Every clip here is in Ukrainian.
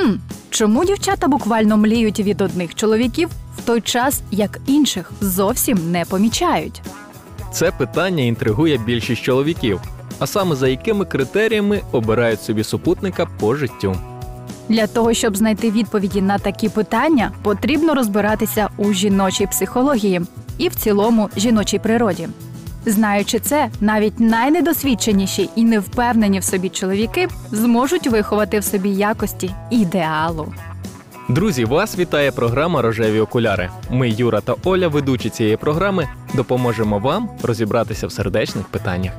Хм, чому дівчата буквально мліють від одних чоловіків в той час, як інших зовсім не помічають? Це питання інтригує більшість чоловіків, а саме за якими критеріями обирають собі супутника по життю. Для того, щоб знайти відповіді на такі питання, потрібно розбиратися у жіночій психології і в цілому жіночій природі. Знаючи це, навіть найнедосвідченіші і невпевнені в собі чоловіки зможуть виховати в собі якості ідеалу. Друзі, вас вітає програма Рожеві окуляри. Ми, Юра та Оля, ведучі цієї програми, допоможемо вам розібратися в сердечних питаннях.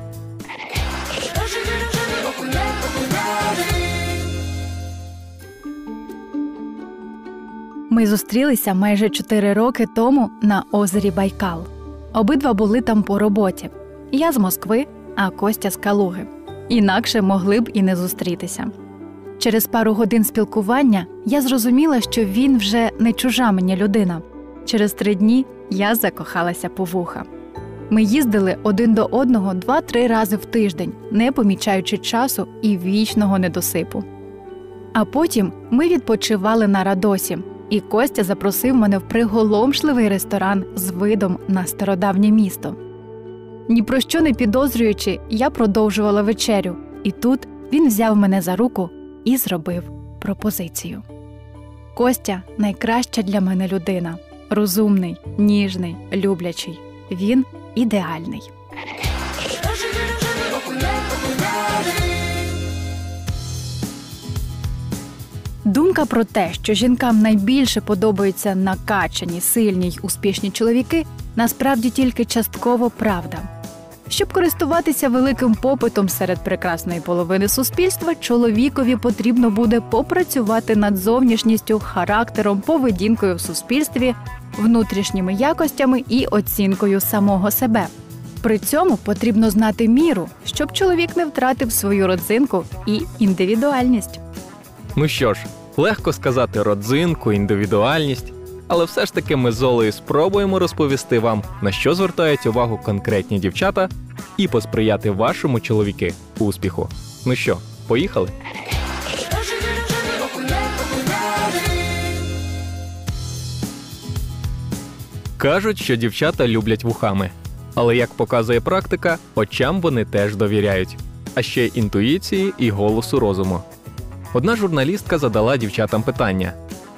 Ми зустрілися майже 4 роки тому на озері Байкал. Обидва були там по роботі. Я з Москви, а Костя з Калуги. Інакше могли б і не зустрітися. Через пару годин спілкування я зрозуміла, що він вже не чужа мені людина. Через три дні я закохалася по вуха. Ми їздили один до одного два-три рази в тиждень, не помічаючи часу і вічного недосипу. А потім ми відпочивали на Радосі, і Костя запросив мене в приголомшливий ресторан з видом на стародавнє місто. Ні про що не підозрюючи, я продовжувала вечерю, і тут він взяв мене за руку і зробив пропозицію. Костя найкраща для мене людина розумний, ніжний, люблячий. Він ідеальний. Думка про те, що жінкам найбільше подобаються накачані, сильні й успішні чоловіки, насправді тільки частково правда. Щоб користуватися великим попитом серед прекрасної половини суспільства, чоловікові потрібно буде попрацювати над зовнішністю, характером, поведінкою в суспільстві, внутрішніми якостями і оцінкою самого себе. При цьому потрібно знати міру, щоб чоловік не втратив свою родзинку і індивідуальність. Ну що ж, легко сказати родзинку, індивідуальність, але все ж таки ми з Олею спробуємо розповісти вам, на що звертають увагу конкретні дівчата, і посприяти вашому чоловіки успіху. Ну що, поїхали? Кажуть, що дівчата люблять вухами. Але як показує практика, очам вони теж довіряють, а ще інтуїції і голосу розуму. Одна журналістка задала дівчатам питання: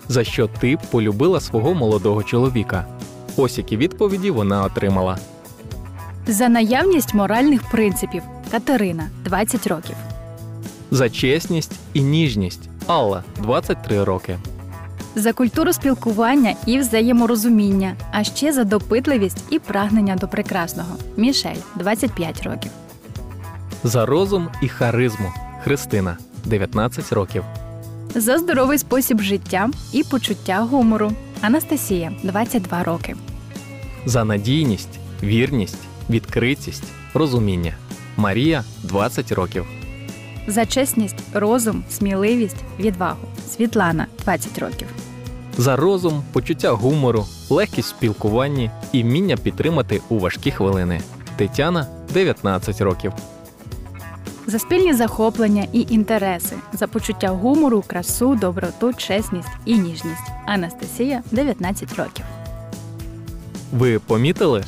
за що ти полюбила свого молодого чоловіка? Ось які відповіді вона отримала. За наявність моральних принципів Катерина 20 років. За чесність і ніжність Алла 23 роки. За культуру спілкування і взаєморозуміння, а ще за допитливість і прагнення до прекрасного Мішель 25 років. За розум і харизму Христина 19 років. За здоровий спосіб життя і почуття гумору Анастасія 22 роки. За надійність, вірність, відкритість, розуміння Марія 20 років. За чесність, розум, сміливість, відвагу Світлана 20 років. За розум, почуття гумору, легкість в спілкуванні і вміння підтримати у важкі хвилини. Тетяна 19 років. За спільні захоплення і інтереси, за почуття гумору, красу, доброту, чесність і ніжність. Анастасія 19 років. Ви помітили?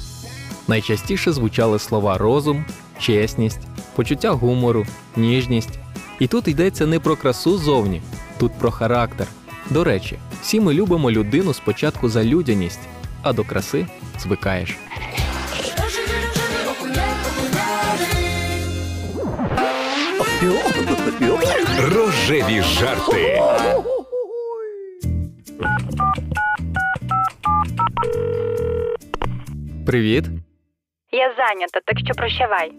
Найчастіше звучали слова розум, чесність, почуття гумору, ніжність. І тут йдеться не про красу зовні, тут про характер. До речі, всі ми любимо людину спочатку за людяність, а до краси звикаєш. Рожеві жарти. Привіт! Я зайнята, так що прощавай.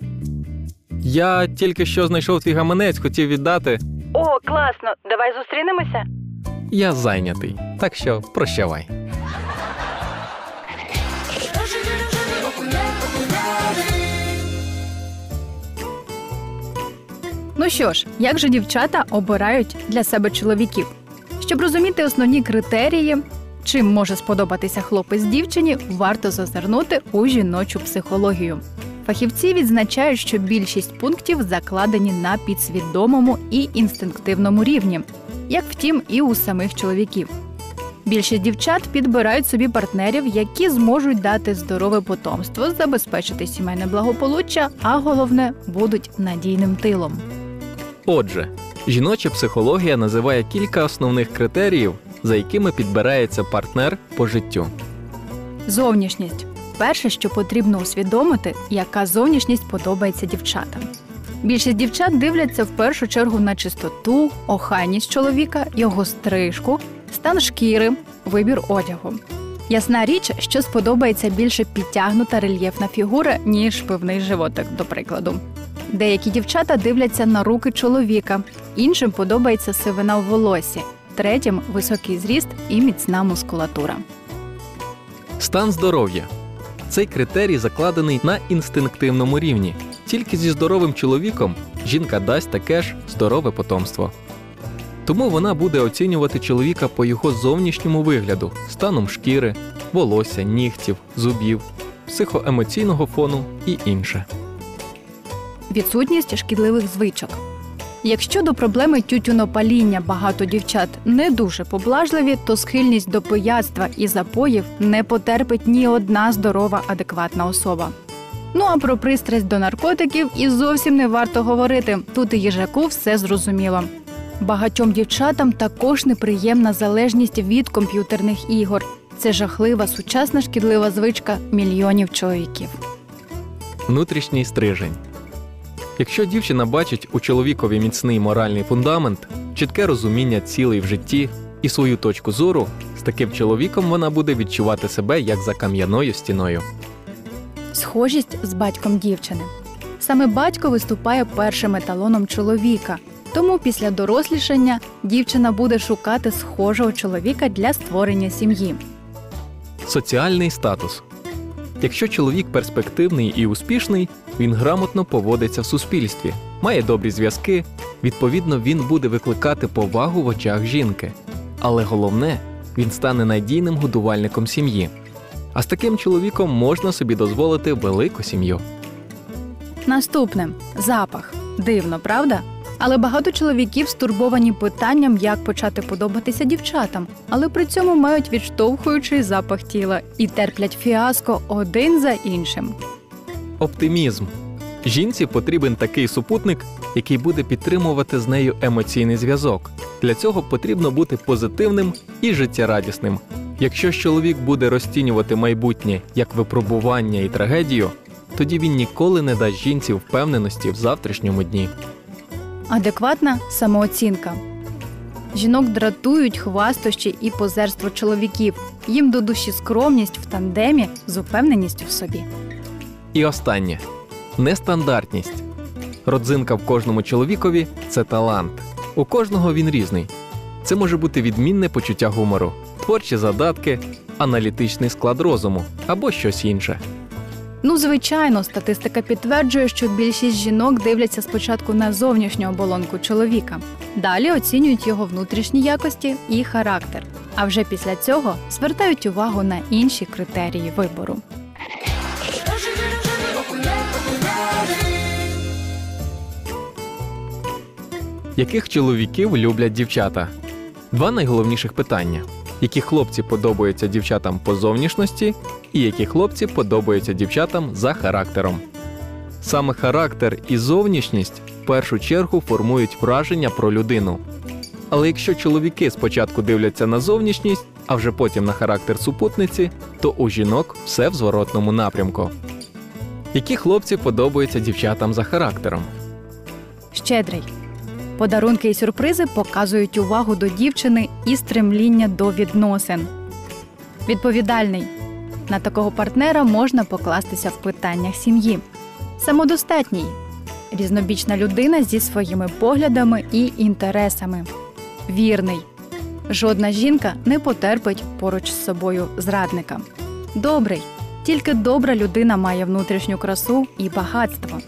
Я тільки що знайшов твій гаманець, хотів віддати. О, класно! Давай зустрінемося. Я зайнятий, так що прощавай. Ну що ж, як же дівчата обирають для себе чоловіків? Щоб розуміти основні критерії, чим може сподобатися хлопець дівчині, варто зазирнути у жіночу психологію. Фахівці відзначають, що більшість пунктів закладені на підсвідомому і інстинктивному рівні. як втім, і у самих чоловіків. Більшість дівчат підбирають собі партнерів, які зможуть дати здорове потомство, забезпечити сімейне благополуччя, а головне будуть надійним тилом. Отже, жіноча психологія називає кілька основних критеріїв, за якими підбирається партнер по життю. Зовнішність перше, що потрібно усвідомити, яка зовнішність подобається дівчатам. Більшість дівчат дивляться в першу чергу на чистоту, охайність чоловіка, його стрижку, стан шкіри, вибір одягу. Ясна річ, що сподобається більше підтягнута рельєфна фігура, ніж пивний животик, до прикладу. Деякі дівчата дивляться на руки чоловіка, іншим подобається сивина в волосі, третім високий зріст і міцна мускулатура. Стан здоров'я цей критерій закладений на інстинктивному рівні. Тільки зі здоровим чоловіком жінка дасть таке ж здорове потомство. Тому вона буде оцінювати чоловіка по його зовнішньому вигляду, станом шкіри, волосся, нігтів, зубів, психоемоційного фону і інше. Відсутність шкідливих звичок. Якщо до проблеми тютюнопаління багато дівчат не дуже поблажливі, то схильність до пияцтва і запоїв не потерпить ні одна здорова адекватна особа. Ну а про пристрасть до наркотиків і зовсім не варто говорити. Тут і їжаку все зрозуміло. Багатьом дівчатам також неприємна залежність від комп'ютерних ігор. Це жахлива сучасна шкідлива звичка мільйонів чоловіків. Внутрішній стрижень. Якщо дівчина бачить у чоловікові міцний моральний фундамент, чітке розуміння цілей в житті і свою точку зору, з таким чоловіком вона буде відчувати себе як за кам'яною стіною. Схожість з батьком дівчини. Саме батько виступає першим еталоном чоловіка. Тому після дорослішання дівчина буде шукати схожого чоловіка для створення сім'ї. Соціальний статус. Якщо чоловік перспективний і успішний, він грамотно поводиться в суспільстві, має добрі зв'язки, відповідно, він буде викликати повагу в очах жінки. Але головне, він стане надійним годувальником сім'ї. А з таким чоловіком можна собі дозволити велику сім'ю. Наступне запах. Дивно, правда? Але багато чоловіків стурбовані питанням, як почати подобатися дівчатам, але при цьому мають відштовхуючий запах тіла і терплять фіаско один за іншим. Оптимізм. Жінці потрібен такий супутник, який буде підтримувати з нею емоційний зв'язок. Для цього потрібно бути позитивним і життєрадісним. Якщо чоловік буде розцінювати майбутнє як випробування і трагедію, тоді він ніколи не дасть жінці впевненості в завтрашньому дні. Адекватна самооцінка. Жінок дратують хвастощі і позерство чоловіків. Їм до душі скромність в тандемі з упевненістю в собі. І останнє нестандартність. Родзинка в кожному чоловікові це талант. У кожного він різний. Це може бути відмінне почуття гумору, творчі задатки, аналітичний склад розуму або щось інше. Ну, звичайно, статистика підтверджує, що більшість жінок дивляться спочатку на зовнішню оболонку чоловіка. Далі оцінюють його внутрішні якості і характер. А вже після цього звертають увагу на інші критерії вибору. Яких чоловіків люблять дівчата? Два найголовніших питання: які хлопці подобаються дівчатам по зовнішності, і які хлопці подобаються дівчатам за характером. Саме характер і зовнішність в першу чергу формують враження про людину. Але якщо чоловіки спочатку дивляться на зовнішність, а вже потім на характер супутниці, то у жінок все в зворотному напрямку. Які хлопці подобаються дівчатам за характером? Щедрий. Подарунки і сюрпризи показують увагу до дівчини і стремління до відносин. Відповідальний. На такого партнера можна покластися в питаннях сім'ї. Самодостатній. Різнобічна людина зі своїми поглядами і інтересами. Вірний. Жодна жінка не потерпить поруч з собою зрадника. Добрий. Тільки добра людина має внутрішню красу і багатство.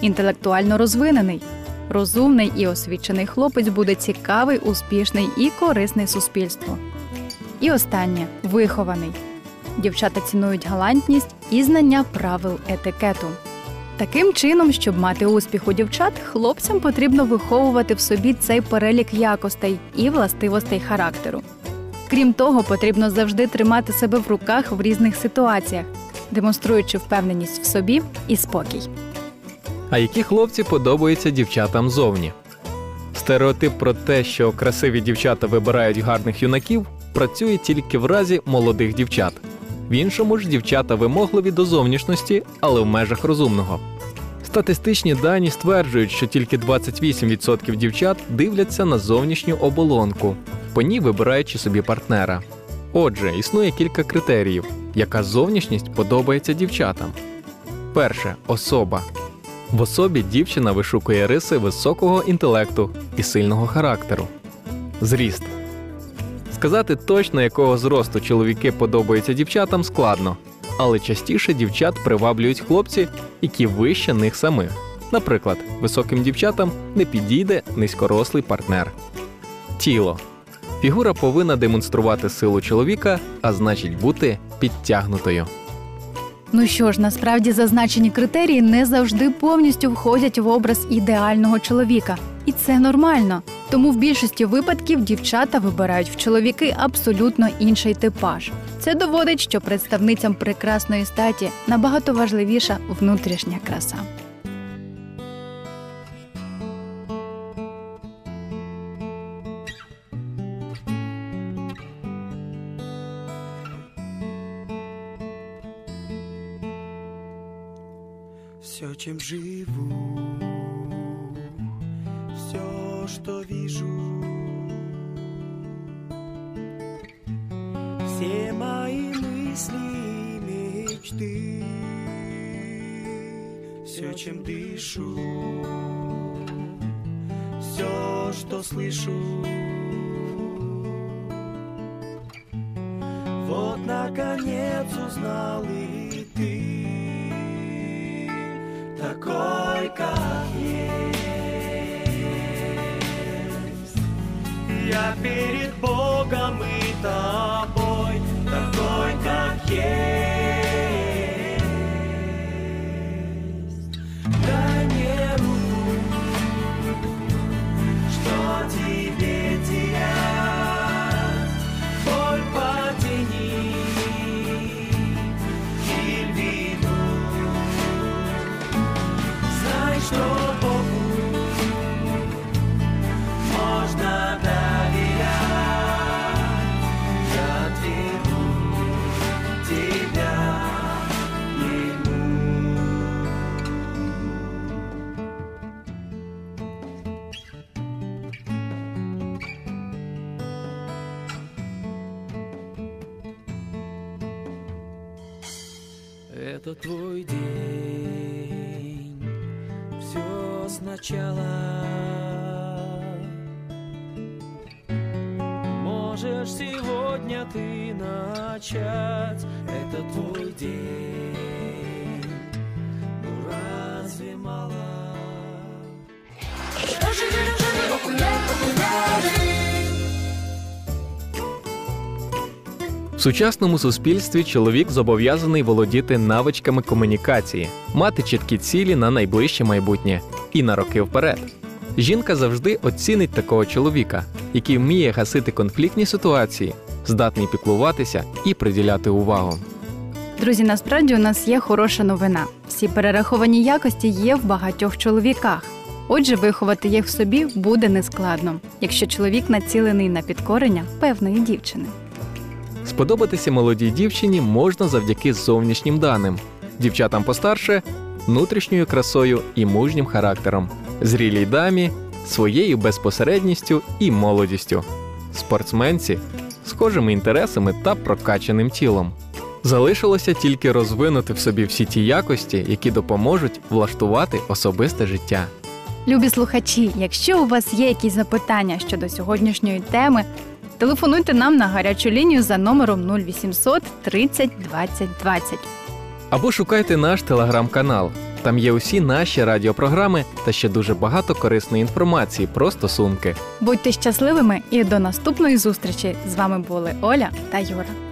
Інтелектуально розвинений. Розумний і освічений хлопець буде цікавий, успішний і корисний суспільству. І останнє вихований. Дівчата цінують галантність і знання правил етикету. Таким чином, щоб мати успіх у дівчат, хлопцям потрібно виховувати в собі цей перелік якостей і властивостей характеру. Крім того, потрібно завжди тримати себе в руках в різних ситуаціях, демонструючи впевненість в собі і спокій. А які хлопці подобаються дівчатам зовні? Стереотип про те, що красиві дівчата вибирають гарних юнаків, працює тільки в разі молодих дівчат. В іншому ж дівчата вимогливі до зовнішності, але в межах розумного. Статистичні дані стверджують, що тільки 28% дівчат дивляться на зовнішню оболонку, по ній вибираючи собі партнера. Отже, існує кілька критеріїв, яка зовнішність подобається дівчатам. Перше особа. В особі дівчина вишукує риси високого інтелекту і сильного характеру. Зріст. Сказати точно, якого зросту чоловіки подобаються дівчатам, складно, але частіше дівчат приваблюють хлопці, які вище них самих. Наприклад, високим дівчатам не підійде низькорослий партнер. Тіло. Фігура повинна демонструвати силу чоловіка, а значить бути підтягнутою. Ну що ж, насправді зазначені критерії не завжди повністю входять в образ ідеального чоловіка, і це нормально. Тому в більшості випадків дівчата вибирають в чоловіки абсолютно інший типаж. Це доводить, що представницям прекрасної статі набагато важливіша внутрішня краса. Все, чем живу, все, что вижу, все мои мысли, мечты, все, чем дышу, все, что слышу. Это твой день, все сначала. Можешь сегодня ты начать, это твой день. Ну разве мало? В сучасному суспільстві чоловік зобов'язаний володіти навичками комунікації, мати чіткі цілі на найближче майбутнє і на роки вперед. Жінка завжди оцінить такого чоловіка, який вміє гасити конфліктні ситуації, здатний піклуватися і приділяти увагу. Друзі, насправді у нас є хороша новина. Всі перераховані якості є в багатьох чоловіках. Отже, виховати їх в собі буде нескладно, якщо чоловік націлений на підкорення певної дівчини. Сподобатися молодій дівчині можна завдяки зовнішнім даним, дівчатам постарше внутрішньою красою і мужнім характером, зрілій дамі, своєю безпосередністю і молодістю, спортсменці, схожими інтересами та прокачаним тілом. Залишилося тільки розвинути в собі всі ті якості, які допоможуть влаштувати особисте життя. Любі слухачі, якщо у вас є якісь запитання щодо сьогоднішньої теми, телефонуйте нам на гарячу лінію за номером 0800 30 20 20. Або шукайте наш телеграм-канал. Там є усі наші радіопрограми та ще дуже багато корисної інформації про стосунки. Будьте щасливими і до наступної зустрічі! З вами були Оля та Юра.